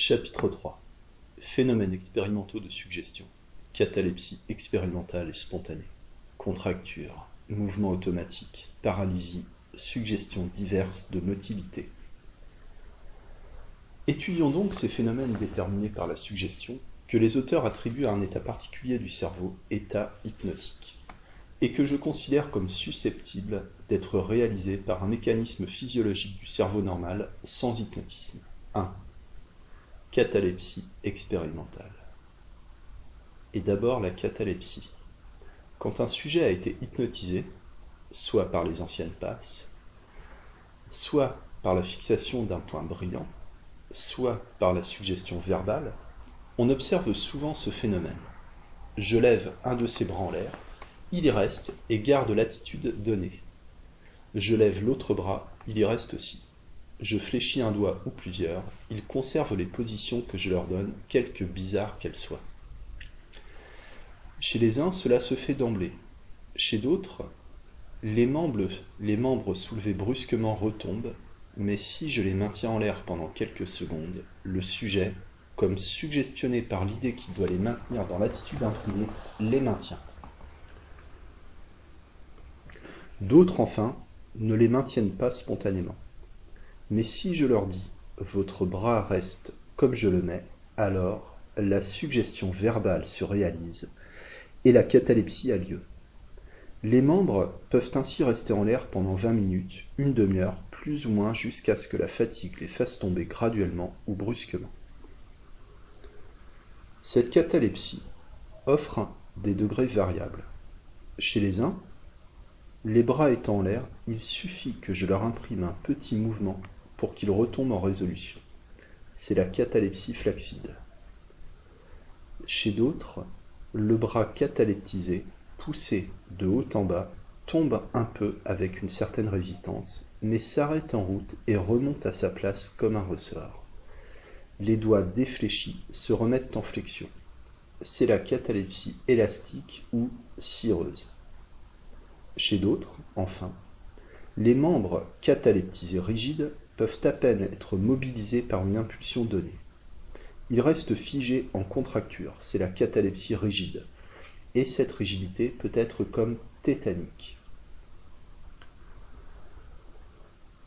Chapitre 3 Phénomènes expérimentaux de suggestion. Catalepsie expérimentale et spontanée. Contracture, mouvement automatique, paralysie, suggestions diverses de motilité. Étudions donc ces phénomènes déterminés par la suggestion que les auteurs attribuent à un état particulier du cerveau, état hypnotique, et que je considère comme susceptible d'être réalisés par un mécanisme physiologique du cerveau normal sans hypnotisme. 1. Catalepsie expérimentale. Et d'abord la catalepsie. Quand un sujet a été hypnotisé, soit par les anciennes passes, soit par la fixation d'un point brillant, soit par la suggestion verbale, on observe souvent ce phénomène. Je lève un de ses bras en l'air, il y reste et garde l'attitude donnée. Je lève l'autre bras, il y reste aussi. Je fléchis un doigt ou plusieurs, ils conservent les positions que je leur donne, quelque bizarres qu'elles soient. Chez les uns, cela se fait d'emblée. Chez d'autres, les membres, les membres soulevés brusquement retombent, mais si je les maintiens en l'air pendant quelques secondes, le sujet, comme suggestionné par l'idée qu'il doit les maintenir dans l'attitude imprimée, les maintient. D'autres, enfin, ne les maintiennent pas spontanément. Mais si je leur dis votre bras reste comme je le mets, alors la suggestion verbale se réalise et la catalepsie a lieu. Les membres peuvent ainsi rester en l'air pendant 20 minutes, une demi-heure, plus ou moins jusqu'à ce que la fatigue les fasse tomber graduellement ou brusquement. Cette catalepsie offre des degrés variables. Chez les uns, les bras étant en l'air, il suffit que je leur imprime un petit mouvement pour qu'il retombe en résolution. C'est la catalepsie flaccide. Chez d'autres, le bras cataleptisé, poussé de haut en bas, tombe un peu avec une certaine résistance, mais s'arrête en route et remonte à sa place comme un ressort. Les doigts défléchis se remettent en flexion. C'est la catalepsie élastique ou cireuse. Chez d'autres, enfin, les membres cataleptisés rigides peuvent à peine être mobilisés par une impulsion donnée. Ils restent figés en contracture, c'est la catalepsie rigide, et cette rigidité peut être comme tétanique.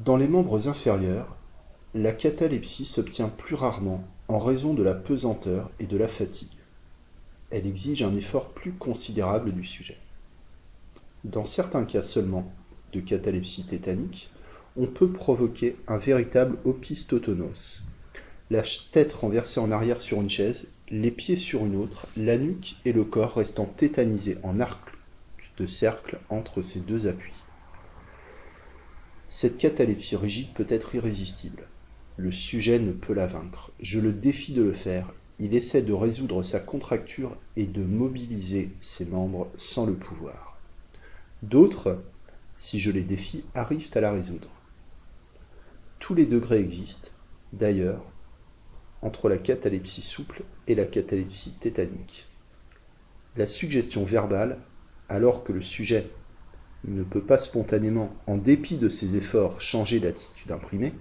Dans les membres inférieurs, la catalepsie s'obtient plus rarement en raison de la pesanteur et de la fatigue. Elle exige un effort plus considérable du sujet. Dans certains cas seulement de catalepsie tétanique, on peut provoquer un véritable opistotonos, la tête renversée en arrière sur une chaise, les pieds sur une autre, la nuque et le corps restant tétanisés en arc de cercle entre ces deux appuis. Cette catalepsie rigide peut être irrésistible. Le sujet ne peut la vaincre. Je le défie de le faire. Il essaie de résoudre sa contracture et de mobiliser ses membres sans le pouvoir. D'autres, si je les défie, arrivent à la résoudre. Tous les degrés existent, d'ailleurs, entre la catalepsie souple et la catalepsie tétanique. La suggestion verbale, alors que le sujet ne peut pas spontanément, en dépit de ses efforts, changer d'attitude imprimée,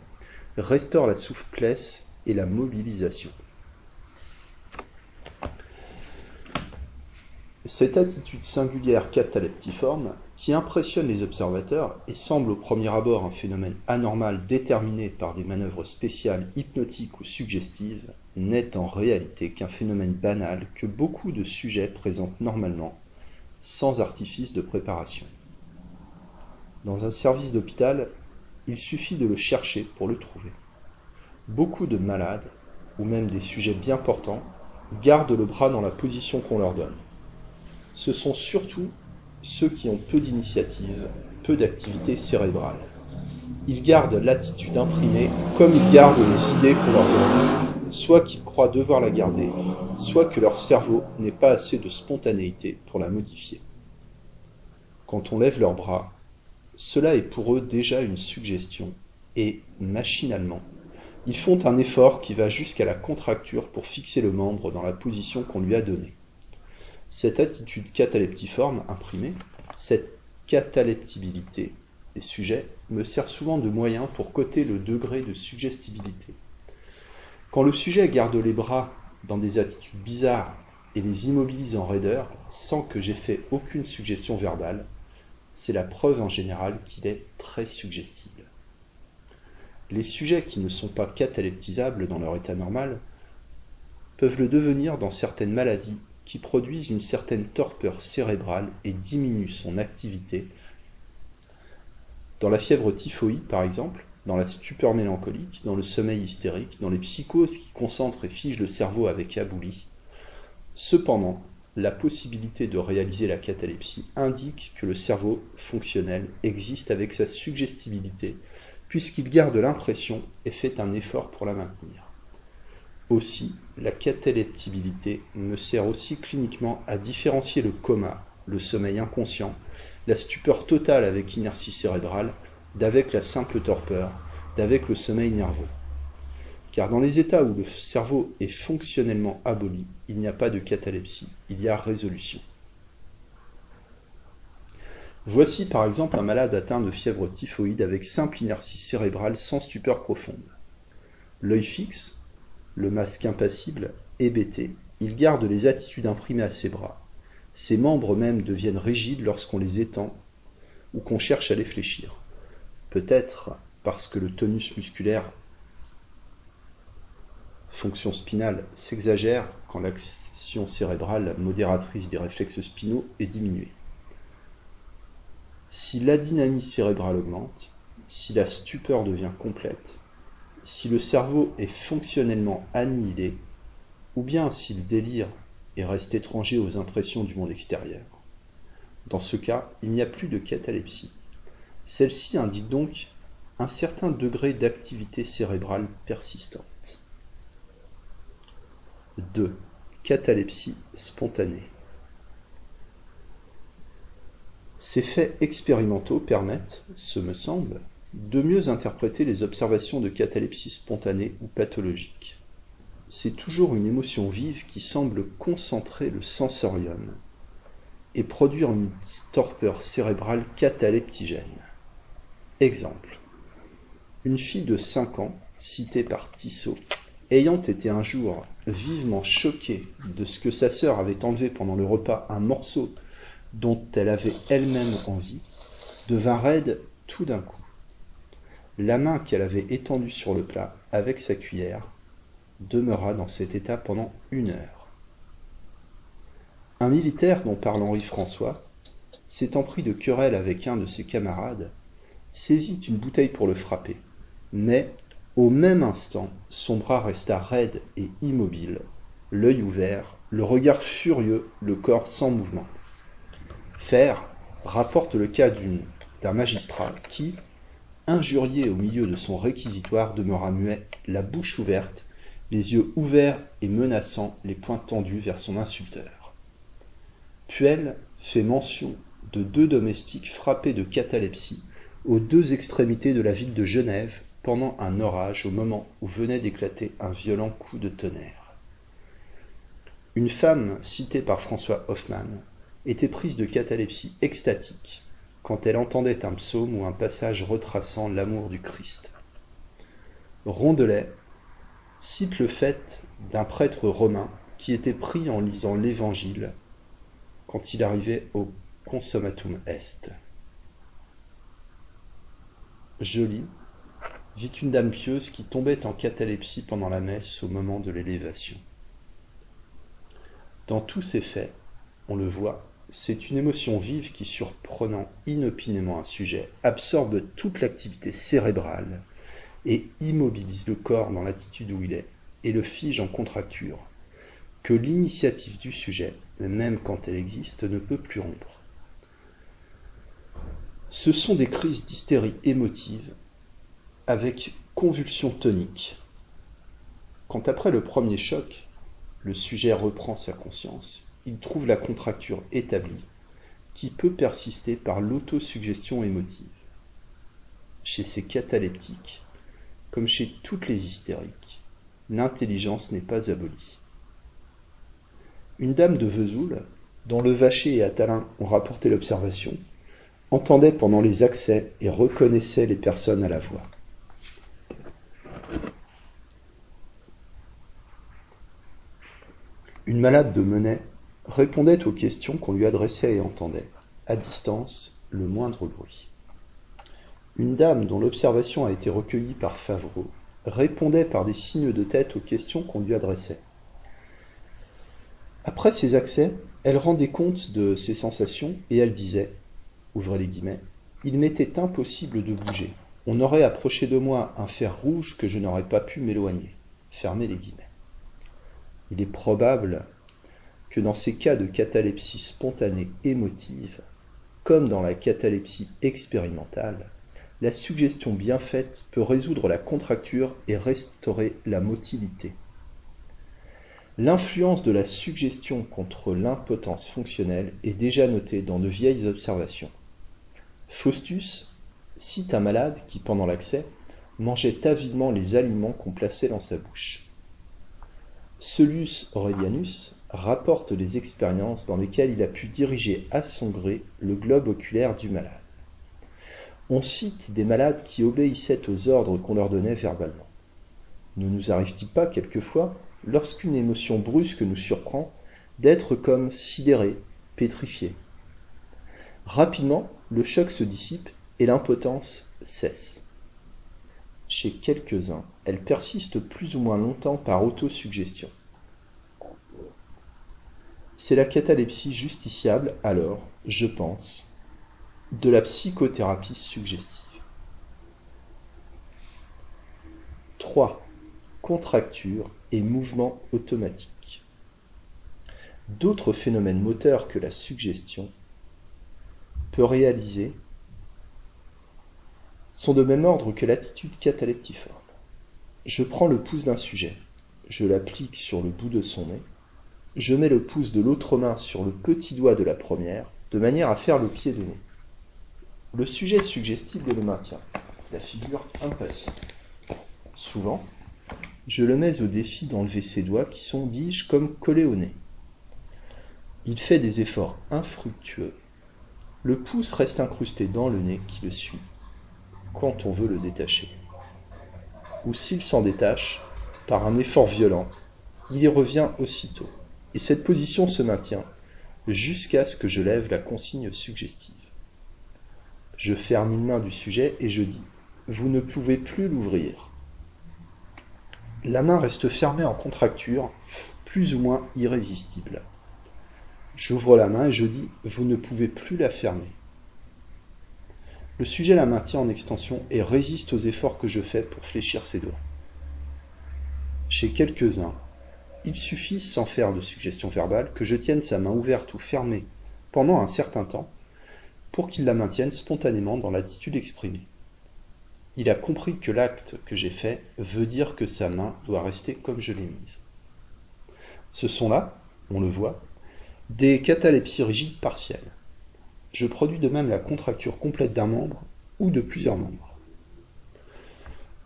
restaure la souplesse et la mobilisation. Cette attitude singulière cataleptiforme, qui impressionne les observateurs et semble au premier abord un phénomène anormal déterminé par des manœuvres spéciales hypnotiques ou suggestives, n'est en réalité qu'un phénomène banal que beaucoup de sujets présentent normalement, sans artifice de préparation. Dans un service d'hôpital, il suffit de le chercher pour le trouver. Beaucoup de malades, ou même des sujets bien portants, gardent le bras dans la position qu'on leur donne. Ce sont surtout ceux qui ont peu d'initiative, peu d'activité cérébrale. Ils gardent l'attitude imprimée comme ils gardent les idées qu'on leur donne, soit qu'ils croient devoir la garder, soit que leur cerveau n'ait pas assez de spontanéité pour la modifier. Quand on lève leurs bras, cela est pour eux déjà une suggestion, et, machinalement, ils font un effort qui va jusqu'à la contracture pour fixer le membre dans la position qu'on lui a donnée. Cette attitude cataleptiforme imprimée, cette cataleptibilité des sujets, me sert souvent de moyen pour coter le degré de suggestibilité. Quand le sujet garde les bras dans des attitudes bizarres et les immobilise en raideur sans que j'ai fait aucune suggestion verbale, c'est la preuve en général qu'il est très suggestible. Les sujets qui ne sont pas cataleptisables dans leur état normal peuvent le devenir dans certaines maladies qui produisent une certaine torpeur cérébrale et diminuent son activité. Dans la fièvre typhoïde, par exemple, dans la stupeur mélancolique, dans le sommeil hystérique, dans les psychoses qui concentrent et figent le cerveau avec aboulie. Cependant, la possibilité de réaliser la catalepsie indique que le cerveau fonctionnel existe avec sa suggestibilité, puisqu'il garde l'impression et fait un effort pour la maintenir. Aussi, la cataleptibilité me sert aussi cliniquement à différencier le coma, le sommeil inconscient, la stupeur totale avec inertie cérébrale, d'avec la simple torpeur, d'avec le sommeil nerveux. Car dans les états où le cerveau est fonctionnellement aboli, il n'y a pas de catalepsie, il y a résolution. Voici par exemple un malade atteint de fièvre typhoïde avec simple inertie cérébrale sans stupeur profonde. L'œil fixe, le masque impassible, hébété, il garde les attitudes imprimées à ses bras. Ses membres même deviennent rigides lorsqu'on les étend ou qu'on cherche à les fléchir. Peut-être parce que le tonus musculaire, fonction spinale, s'exagère quand l'action cérébrale modératrice des réflexes spinaux est diminuée. Si l'adynamie cérébrale augmente, si la stupeur devient complète, si le cerveau est fonctionnellement annihilé, ou bien si le délire et reste étranger aux impressions du monde extérieur. Dans ce cas, il n'y a plus de catalepsie. Celle-ci indique donc un certain degré d'activité cérébrale persistante. 2. Catalepsie spontanée. Ces faits expérimentaux permettent, ce me semble, de mieux interpréter les observations de catalepsie spontanée ou pathologique. C'est toujours une émotion vive qui semble concentrer le sensorium et produire une torpeur cérébrale cataleptigène. Exemple. Une fille de 5 ans, citée par Tissot, ayant été un jour vivement choquée de ce que sa sœur avait enlevé pendant le repas un morceau dont elle avait elle-même envie, devint raide tout d'un coup. La main qu'elle avait étendue sur le plat avec sa cuillère demeura dans cet état pendant une heure. Un militaire dont parle Henri François, s'étant pris de querelle avec un de ses camarades, saisit une bouteille pour le frapper, mais au même instant son bras resta raide et immobile, l'œil ouvert, le regard furieux, le corps sans mouvement. Fer rapporte le cas d'un magistrat qui, injurié au milieu de son réquisitoire, demeura muet, la bouche ouverte, les yeux ouverts et menaçants, les poings tendus vers son insulteur. Puel fait mention de deux domestiques frappés de catalepsie aux deux extrémités de la ville de Genève pendant un orage au moment où venait d'éclater un violent coup de tonnerre. Une femme, citée par François Hoffmann, était prise de catalepsie extatique quand elle entendait un psaume ou un passage retraçant l'amour du Christ. Rondelet cite le fait d'un prêtre romain qui était pris en lisant l'Évangile quand il arrivait au consommatum est. Jolie vit une dame pieuse qui tombait en catalepsie pendant la messe au moment de l'élévation. Dans tous ces faits, on le voit, c'est une émotion vive qui, surprenant inopinément un sujet, absorbe toute l'activité cérébrale et immobilise le corps dans l'attitude où il est et le fige en contracture, que l'initiative du sujet, même quand elle existe, ne peut plus rompre. Ce sont des crises d'hystérie émotive avec convulsions toniques. Quand après le premier choc, le sujet reprend sa conscience, il trouve la contracture établie, qui peut persister par l'autosuggestion émotive. Chez ces cataleptiques, comme chez toutes les hystériques, l'intelligence n'est pas abolie. Une dame de Vesoul, dont le Vacher et Attalin ont rapporté l'observation, entendait pendant les accès et reconnaissait les personnes à la voix. Une malade de Menay répondait aux questions qu'on lui adressait et entendait, à distance, le moindre bruit. Une dame dont l'observation a été recueillie par Favreau répondait par des signes de tête aux questions qu'on lui adressait. Après ces accès, elle rendait compte de ses sensations et elle disait, ouvrez les guillemets, il m'était impossible de bouger. On aurait approché de moi un fer rouge que je n'aurais pas pu m'éloigner. Fermez les guillemets. Il est probable que dans ces cas de catalepsie spontanée émotive, comme dans la catalepsie expérimentale, la suggestion bien faite peut résoudre la contracture et restaurer la motilité. L'influence de la suggestion contre l'impotence fonctionnelle est déjà notée dans de vieilles observations. Faustus cite un malade qui, pendant l'accès, mangeait avidement les aliments qu'on plaçait dans sa bouche. Solus Aurelianus rapporte les expériences dans lesquelles il a pu diriger à son gré le globe oculaire du malade. On cite des malades qui obéissaient aux ordres qu'on leur donnait verbalement. Ne nous arrive-t-il pas quelquefois, lorsqu'une émotion brusque nous surprend, d'être comme sidéré, pétrifié Rapidement, le choc se dissipe et l'impotence cesse. Chez quelques-uns, elle persiste plus ou moins longtemps par autosuggestion. C'est la catalepsie justiciable alors, je pense, de la psychothérapie suggestive. 3. Contracture et mouvement automatique. D'autres phénomènes moteurs que la suggestion peut réaliser sont de même ordre que l'attitude cataleptiforme. Je prends le pouce d'un sujet, je l'applique sur le bout de son nez, je mets le pouce de l'autre main sur le petit doigt de la première, de manière à faire le pied de nez. Le sujet suggestible le maintient, la figure impassible. Souvent, je le mets au défi d'enlever ses doigts qui sont, dis-je, comme collés au nez. Il fait des efforts infructueux. Le pouce reste incrusté dans le nez qui le suit, quand on veut le détacher. Ou s'il s'en détache, par un effort violent, il y revient aussitôt. Et cette position se maintient jusqu'à ce que je lève la consigne suggestive. Je ferme une main du sujet et je dis Vous ne pouvez plus l'ouvrir. La main reste fermée en contracture, plus ou moins irrésistible. J'ouvre la main et je dis Vous ne pouvez plus la fermer. Le sujet la maintient en extension et résiste aux efforts que je fais pour fléchir ses doigts. Chez quelques-uns, il suffit, sans faire de suggestion verbale, que je tienne sa main ouverte ou fermée pendant un certain temps pour qu'il la maintienne spontanément dans l'attitude exprimée. Il a compris que l'acte que j'ai fait veut dire que sa main doit rester comme je l'ai mise. Ce sont là, on le voit, des catalepsies rigides partielles. Je produis de même la contracture complète d'un membre ou de plusieurs membres.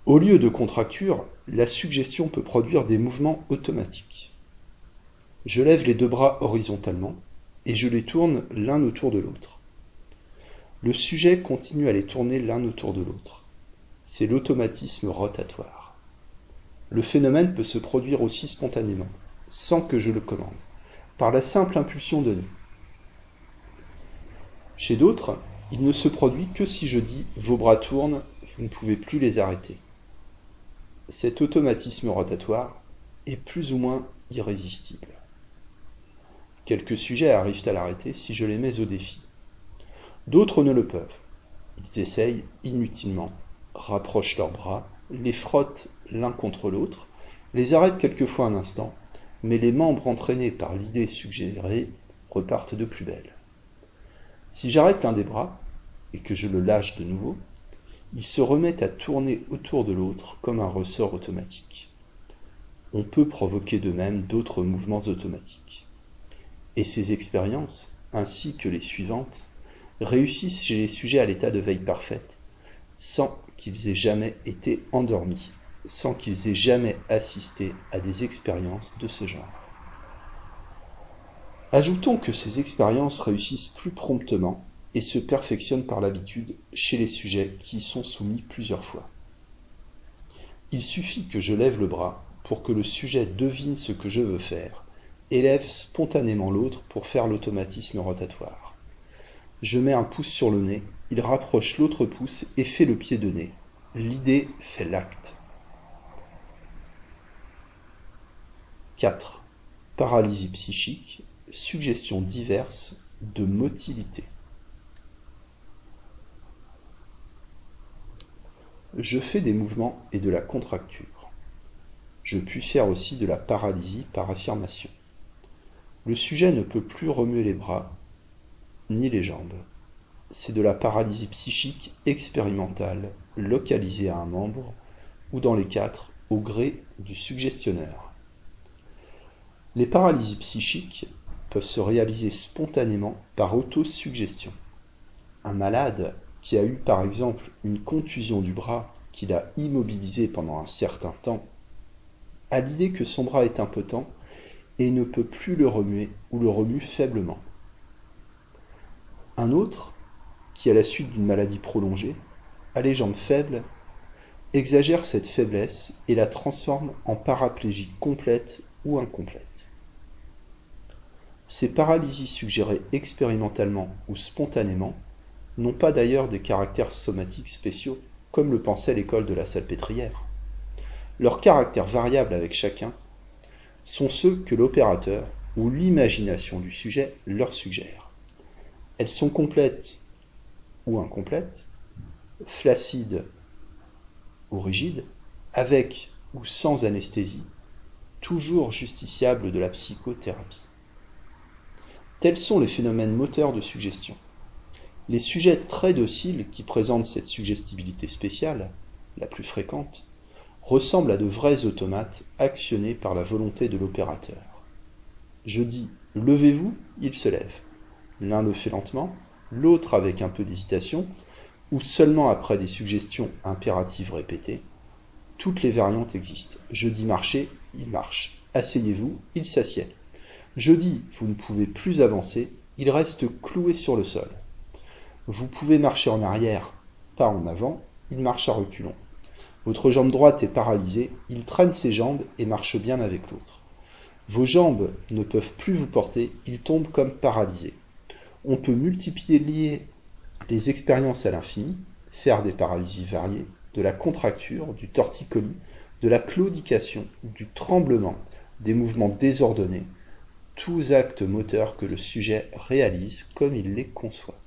Au lieu de contracture, la suggestion peut produire des mouvements automatiques. Je lève les deux bras horizontalement et je les tourne l'un autour de l'autre. Le sujet continue à les tourner l'un autour de l'autre. C'est l'automatisme rotatoire. Le phénomène peut se produire aussi spontanément, sans que je le commande, par la simple impulsion donnée. Chez d'autres, il ne se produit que si je dis vos bras tournent, vous ne pouvez plus les arrêter. Cet automatisme rotatoire est plus ou moins irrésistible. Quelques sujets arrivent à l'arrêter si je les mets au défi. D'autres ne le peuvent. Ils essayent inutilement, rapprochent leurs bras, les frottent l'un contre l'autre, les arrêtent quelquefois un instant, mais les membres entraînés par l'idée suggérée repartent de plus belle. Si j'arrête l'un des bras, et que je le lâche de nouveau, il se remet à tourner autour de l'autre comme un ressort automatique. On peut provoquer de même d'autres mouvements automatiques. Et ces expériences, ainsi que les suivantes, réussissent chez les sujets à l'état de veille parfaite, sans qu'ils aient jamais été endormis, sans qu'ils aient jamais assisté à des expériences de ce genre. Ajoutons que ces expériences réussissent plus promptement et se perfectionnent par l'habitude chez les sujets qui y sont soumis plusieurs fois. Il suffit que je lève le bras pour que le sujet devine ce que je veux faire élève spontanément l'autre pour faire l'automatisme rotatoire. Je mets un pouce sur le nez, il rapproche l'autre pouce et fait le pied de nez. L'idée fait l'acte. 4. Paralysie psychique, suggestions diverses de motilité. Je fais des mouvements et de la contracture. Je puis faire aussi de la paralysie par affirmation. Le sujet ne peut plus remuer les bras ni les jambes. C'est de la paralysie psychique expérimentale, localisée à un membre, ou dans les quatre, au gré du suggestionneur. Les paralysies psychiques peuvent se réaliser spontanément par autosuggestion. Un malade qui a eu par exemple une contusion du bras qui l'a immobilisé pendant un certain temps a l'idée que son bras est impotent et ne peut plus le remuer ou le remue faiblement. Un autre, qui à la suite d'une maladie prolongée, a les jambes faibles, exagère cette faiblesse et la transforme en paraplégie complète ou incomplète. Ces paralysies suggérées expérimentalement ou spontanément n'ont pas d'ailleurs des caractères somatiques spéciaux, comme le pensait l'école de la salpêtrière. Leurs caractères variables avec chacun sont ceux que l'opérateur ou l'imagination du sujet leur suggère. Elles sont complètes ou incomplètes, flacides ou rigides, avec ou sans anesthésie, toujours justiciables de la psychothérapie. Tels sont les phénomènes moteurs de suggestion. Les sujets très dociles qui présentent cette suggestibilité spéciale, la plus fréquente, ressemblent à de vrais automates actionnés par la volonté de l'opérateur. Je dis levez-vous, il se lève. L'un le fait lentement, l'autre avec un peu d'hésitation, ou seulement après des suggestions impératives répétées. Toutes les variantes existent. Je dis marcher, il marche. Asseyez-vous, il s'assied. Je dis vous ne pouvez plus avancer, il reste cloué sur le sol. Vous pouvez marcher en arrière, pas en avant, il marche à reculons. Votre jambe droite est paralysée, il traîne ses jambes et marche bien avec l'autre. Vos jambes ne peuvent plus vous porter, il tombe comme paralysé. On peut multiplier les expériences à l'infini, faire des paralysies variées, de la contracture, du torticolis, de la claudication, du tremblement, des mouvements désordonnés, tous actes moteurs que le sujet réalise comme il les conçoit.